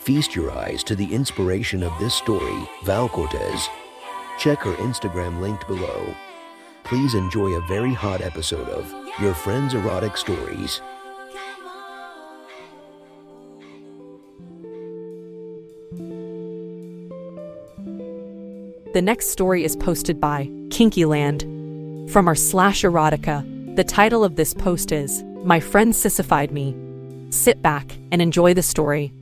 Feast your eyes to the inspiration of this story, Val Cortez. Check her Instagram linked below. Please enjoy a very hot episode of Your Friend's Erotic Stories. The next story is posted by Kinkyland from our slash erotica. The title of this post is My Friend Sissified Me. Sit back and enjoy the story.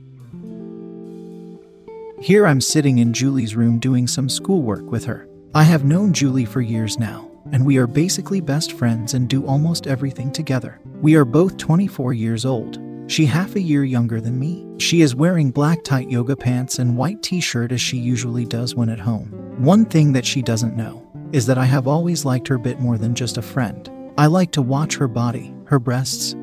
Here I'm sitting in Julie's room doing some schoolwork with her. I have known Julie for years now, and we are basically best friends and do almost everything together. We are both 24 years old. She half a year younger than me. She is wearing black tight yoga pants and white t-shirt as she usually does when at home. One thing that she doesn't know is that I have always liked her a bit more than just a friend. I like to watch her body, her breasts,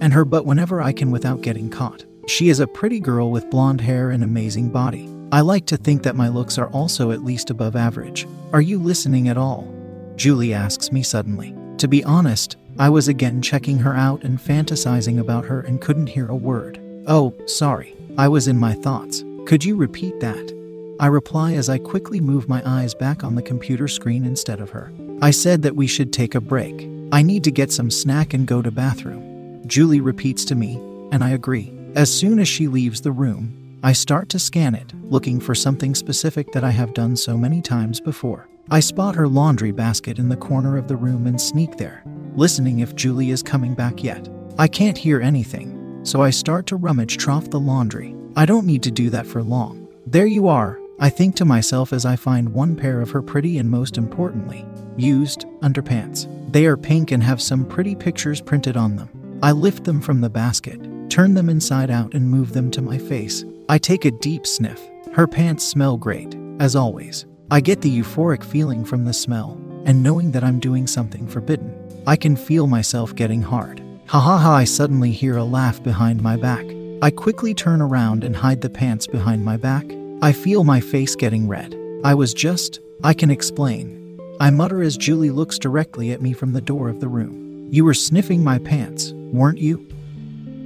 and her butt whenever I can without getting caught. She is a pretty girl with blonde hair and amazing body. I like to think that my looks are also at least above average. Are you listening at all? Julie asks me suddenly. To be honest, I was again checking her out and fantasizing about her and couldn't hear a word. Oh, sorry. I was in my thoughts. Could you repeat that? I reply as I quickly move my eyes back on the computer screen instead of her. I said that we should take a break. I need to get some snack and go to bathroom. Julie repeats to me, and I agree. As soon as she leaves the room, I start to scan it, looking for something specific that I have done so many times before. I spot her laundry basket in the corner of the room and sneak there, listening if Julie is coming back yet. I can't hear anything, so I start to rummage trough the laundry. I don't need to do that for long. There you are, I think to myself as I find one pair of her pretty and most importantly, used underpants. They are pink and have some pretty pictures printed on them. I lift them from the basket, turn them inside out, and move them to my face. I take a deep sniff. Her pants smell great, as always. I get the euphoric feeling from the smell, and knowing that I'm doing something forbidden. I can feel myself getting hard. Ha ha ha, I suddenly hear a laugh behind my back. I quickly turn around and hide the pants behind my back. I feel my face getting red. I was just, I can explain. I mutter as Julie looks directly at me from the door of the room. You were sniffing my pants, weren't you?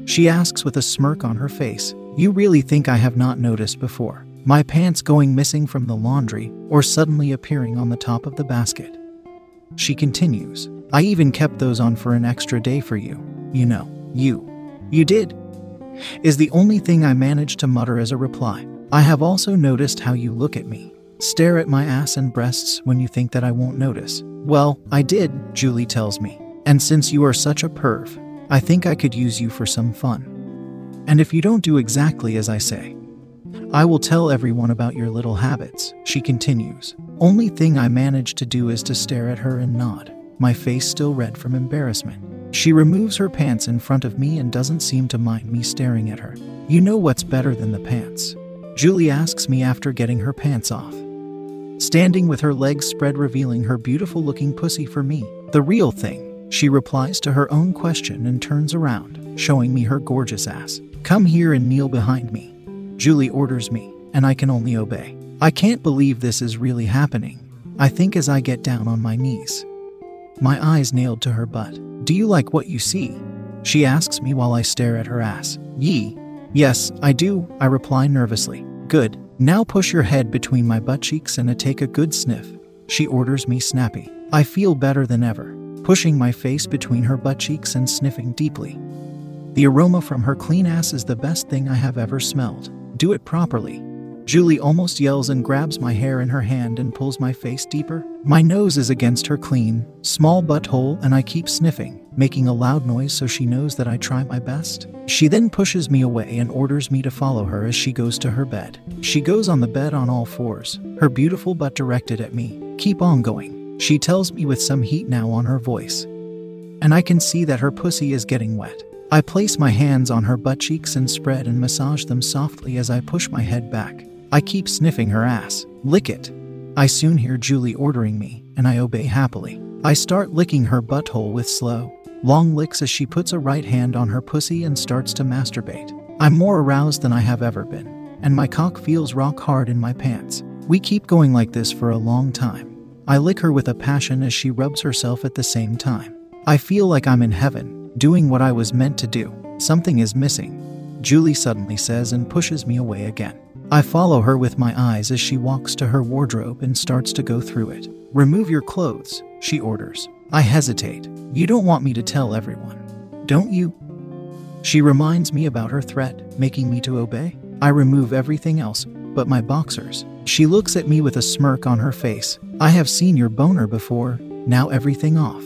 She asks with a smirk on her face. You really think I have not noticed before? My pants going missing from the laundry or suddenly appearing on the top of the basket. She continues. I even kept those on for an extra day for you. You know, you. You did. Is the only thing I managed to mutter as a reply. I have also noticed how you look at me. Stare at my ass and breasts when you think that I won't notice. Well, I did, Julie tells me. And since you are such a perv, I think I could use you for some fun. And if you don't do exactly as I say, I will tell everyone about your little habits, she continues. Only thing I manage to do is to stare at her and nod, my face still red from embarrassment. She removes her pants in front of me and doesn't seem to mind me staring at her. You know what's better than the pants? Julie asks me after getting her pants off. Standing with her legs spread, revealing her beautiful looking pussy for me. The real thing, she replies to her own question and turns around, showing me her gorgeous ass. Come here and kneel behind me. Julie orders me, and I can only obey. I can't believe this is really happening. I think as I get down on my knees. My eyes nailed to her butt. Do you like what you see? She asks me while I stare at her ass. Yee, Yes, I do, I reply nervously. Good. Now push your head between my butt cheeks and take a good sniff. She orders me snappy. I feel better than ever, pushing my face between her butt cheeks and sniffing deeply. The aroma from her clean ass is the best thing I have ever smelled. Do it properly. Julie almost yells and grabs my hair in her hand and pulls my face deeper. My nose is against her clean, small butthole, and I keep sniffing, making a loud noise so she knows that I try my best. She then pushes me away and orders me to follow her as she goes to her bed. She goes on the bed on all fours, her beautiful butt directed at me. Keep on going. She tells me with some heat now on her voice. And I can see that her pussy is getting wet. I place my hands on her butt cheeks and spread and massage them softly as I push my head back. I keep sniffing her ass. Lick it. I soon hear Julie ordering me, and I obey happily. I start licking her butthole with slow, long licks as she puts a right hand on her pussy and starts to masturbate. I'm more aroused than I have ever been, and my cock feels rock hard in my pants. We keep going like this for a long time. I lick her with a passion as she rubs herself at the same time. I feel like I'm in heaven, doing what I was meant to do. Something is missing, Julie suddenly says and pushes me away again. I follow her with my eyes as she walks to her wardrobe and starts to go through it. Remove your clothes, she orders. I hesitate. You don't want me to tell everyone, don't you? She reminds me about her threat, making me to obey. I remove everything else but my boxers. She looks at me with a smirk on her face. I have seen your boner before, now everything off.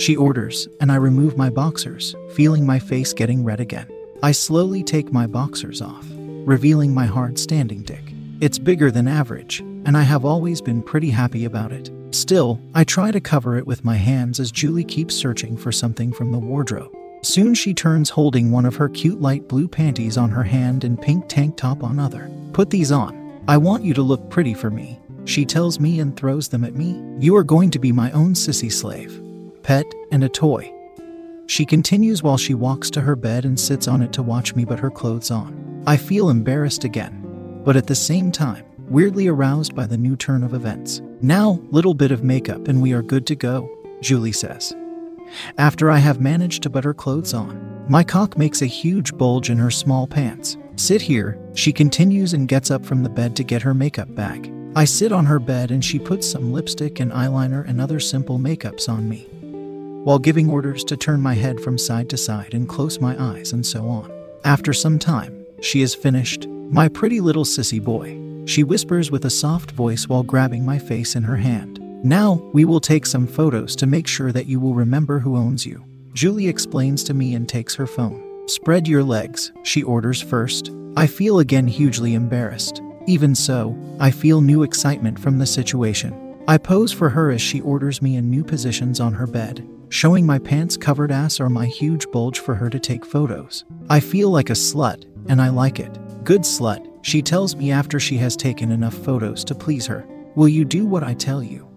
She orders, and I remove my boxers, feeling my face getting red again. I slowly take my boxers off, revealing my hard standing dick. It's bigger than average, and I have always been pretty happy about it. Still, I try to cover it with my hands as Julie keeps searching for something from the wardrobe. Soon she turns holding one of her cute light blue panties on her hand and pink tank top on other. Put these on. I want you to look pretty for me. She tells me and throws them at me. You are going to be my own sissy slave, pet, and a toy. She continues while she walks to her bed and sits on it to watch me but her clothes on. I feel embarrassed again, but at the same time, weirdly aroused by the new turn of events. Now, little bit of makeup and we are good to go, Julie says. After I have managed to put her clothes on, my cock makes a huge bulge in her small pants. Sit here, she continues and gets up from the bed to get her makeup back. I sit on her bed and she puts some lipstick and eyeliner and other simple makeups on me, while giving orders to turn my head from side to side and close my eyes and so on. After some time, she is finished. My pretty little sissy boy, she whispers with a soft voice while grabbing my face in her hand. Now, we will take some photos to make sure that you will remember who owns you. Julie explains to me and takes her phone. Spread your legs, she orders first. I feel again hugely embarrassed. Even so, I feel new excitement from the situation. I pose for her as she orders me in new positions on her bed, showing my pants covered ass or my huge bulge for her to take photos. I feel like a slut, and I like it. Good slut, she tells me after she has taken enough photos to please her. Will you do what I tell you?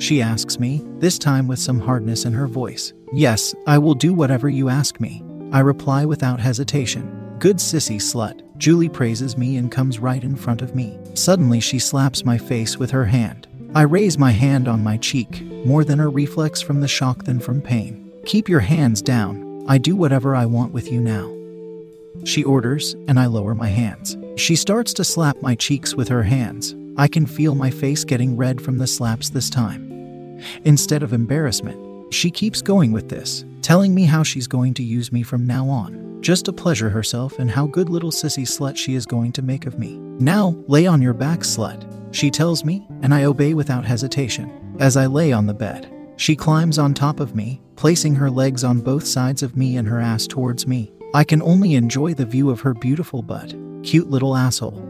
She asks me, this time with some hardness in her voice. Yes, I will do whatever you ask me. I reply without hesitation. Good sissy slut. Julie praises me and comes right in front of me. Suddenly, she slaps my face with her hand. I raise my hand on my cheek, more than a reflex from the shock than from pain. Keep your hands down. I do whatever I want with you now. She orders, and I lower my hands. She starts to slap my cheeks with her hands. I can feel my face getting red from the slaps this time. Instead of embarrassment, she keeps going with this, telling me how she's going to use me from now on, just to pleasure herself and how good little sissy slut she is going to make of me. Now, lay on your back, slut, she tells me, and I obey without hesitation. As I lay on the bed, she climbs on top of me, placing her legs on both sides of me and her ass towards me. I can only enjoy the view of her beautiful butt, cute little asshole,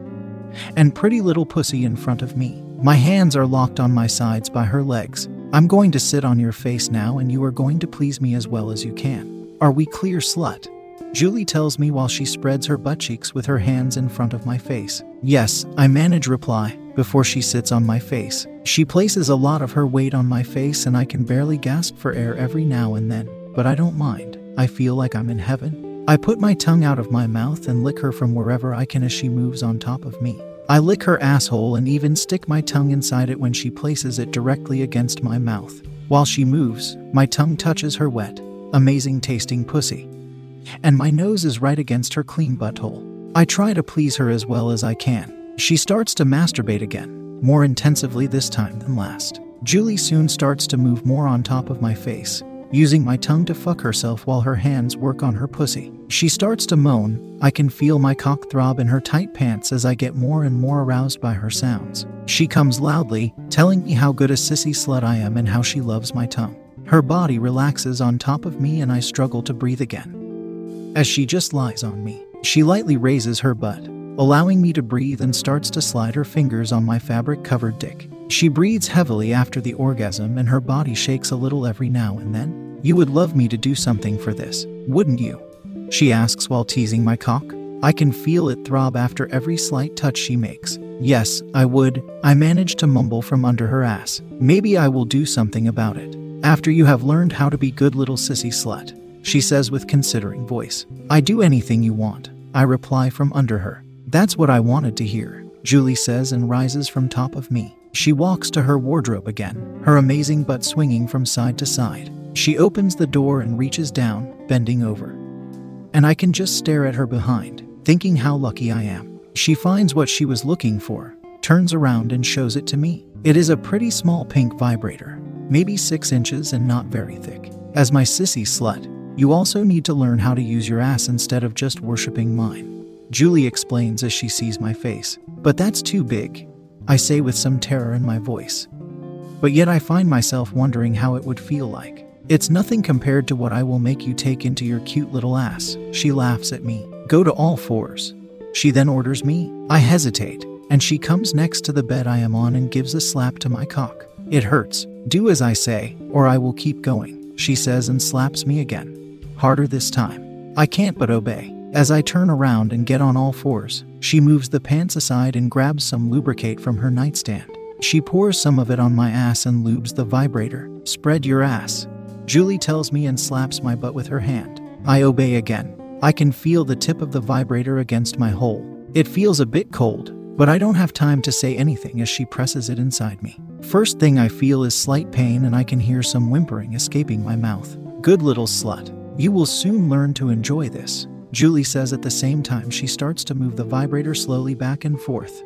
and pretty little pussy in front of me. My hands are locked on my sides by her legs, I'm going to sit on your face now, and you are going to please me as well as you can. Are we clear, slut? Julie tells me while she spreads her butt cheeks with her hands in front of my face. Yes, I manage reply before she sits on my face. She places a lot of her weight on my face, and I can barely gasp for air every now and then, but I don't mind. I feel like I'm in heaven. I put my tongue out of my mouth and lick her from wherever I can as she moves on top of me. I lick her asshole and even stick my tongue inside it when she places it directly against my mouth. While she moves, my tongue touches her wet, amazing tasting pussy. And my nose is right against her clean butthole. I try to please her as well as I can. She starts to masturbate again, more intensively this time than last. Julie soon starts to move more on top of my face, using my tongue to fuck herself while her hands work on her pussy. She starts to moan. I can feel my cock throb in her tight pants as I get more and more aroused by her sounds. She comes loudly, telling me how good a sissy slut I am and how she loves my tongue. Her body relaxes on top of me and I struggle to breathe again. As she just lies on me, she lightly raises her butt, allowing me to breathe and starts to slide her fingers on my fabric covered dick. She breathes heavily after the orgasm and her body shakes a little every now and then. You would love me to do something for this, wouldn't you? She asks while teasing my cock. I can feel it throb after every slight touch she makes. Yes, I would. I manage to mumble from under her ass. Maybe I will do something about it. After you have learned how to be good little sissy slut, she says with considering voice. I do anything you want. I reply from under her. That's what I wanted to hear, Julie says and rises from top of me. She walks to her wardrobe again, her amazing butt swinging from side to side. She opens the door and reaches down, bending over. And I can just stare at her behind, thinking how lucky I am. She finds what she was looking for, turns around and shows it to me. It is a pretty small pink vibrator, maybe six inches and not very thick. As my sissy slut, you also need to learn how to use your ass instead of just worshipping mine. Julie explains as she sees my face. But that's too big, I say with some terror in my voice. But yet I find myself wondering how it would feel like. It's nothing compared to what I will make you take into your cute little ass. She laughs at me. Go to all fours. She then orders me. I hesitate, and she comes next to the bed I am on and gives a slap to my cock. It hurts. Do as I say, or I will keep going, she says and slaps me again. Harder this time. I can't but obey. As I turn around and get on all fours, she moves the pants aside and grabs some lubricate from her nightstand. She pours some of it on my ass and lubes the vibrator. Spread your ass. Julie tells me and slaps my butt with her hand. I obey again. I can feel the tip of the vibrator against my hole. It feels a bit cold, but I don't have time to say anything as she presses it inside me. First thing I feel is slight pain and I can hear some whimpering escaping my mouth. Good little slut. You will soon learn to enjoy this. Julie says at the same time she starts to move the vibrator slowly back and forth,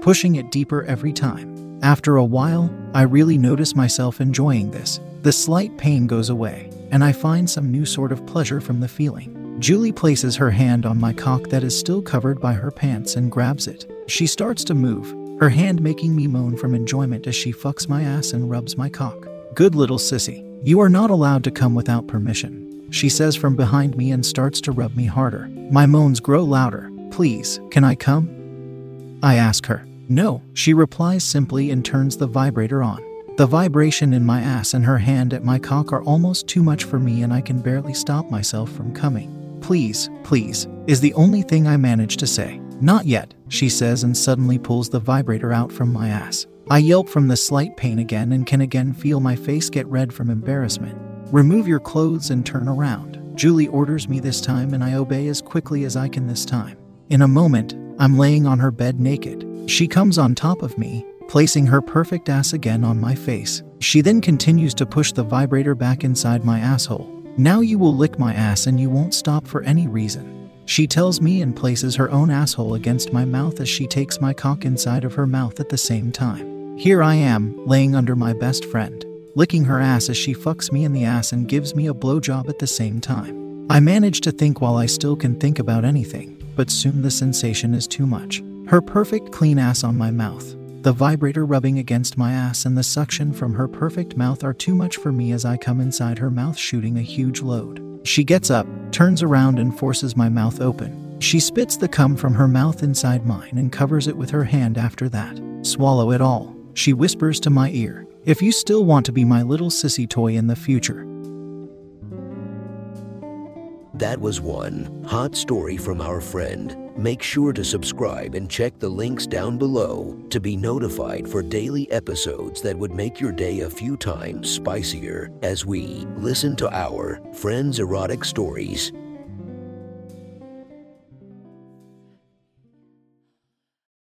pushing it deeper every time. After a while, I really notice myself enjoying this. The slight pain goes away, and I find some new sort of pleasure from the feeling. Julie places her hand on my cock that is still covered by her pants and grabs it. She starts to move, her hand making me moan from enjoyment as she fucks my ass and rubs my cock. Good little sissy. You are not allowed to come without permission she says from behind me and starts to rub me harder. My moans grow louder. Please, can I come? I ask her. No, she replies simply and turns the vibrator on. The vibration in my ass and her hand at my cock are almost too much for me, and I can barely stop myself from coming. Please, please, is the only thing I manage to say. Not yet, she says and suddenly pulls the vibrator out from my ass. I yelp from the slight pain again and can again feel my face get red from embarrassment. Remove your clothes and turn around. Julie orders me this time, and I obey as quickly as I can this time. In a moment, I'm laying on her bed naked. She comes on top of me, placing her perfect ass again on my face. She then continues to push the vibrator back inside my asshole. Now you will lick my ass and you won't stop for any reason. She tells me and places her own asshole against my mouth as she takes my cock inside of her mouth at the same time. Here I am, laying under my best friend licking her ass as she fucks me in the ass and gives me a blowjob at the same time. I manage to think while I still can think about anything, but soon the sensation is too much. Her perfect clean ass on my mouth, the vibrator rubbing against my ass, and the suction from her perfect mouth are too much for me as I come inside her mouth, shooting a huge load. She gets up, turns around, and forces my mouth open. She spits the cum from her mouth inside mine and covers it with her hand after that. Swallow it all, she whispers to my ear. If you still want to be my little sissy toy in the future. That was one hot story from our friend. Make sure to subscribe and check the links down below to be notified for daily episodes that would make your day a few times spicier as we listen to our friends' erotic stories.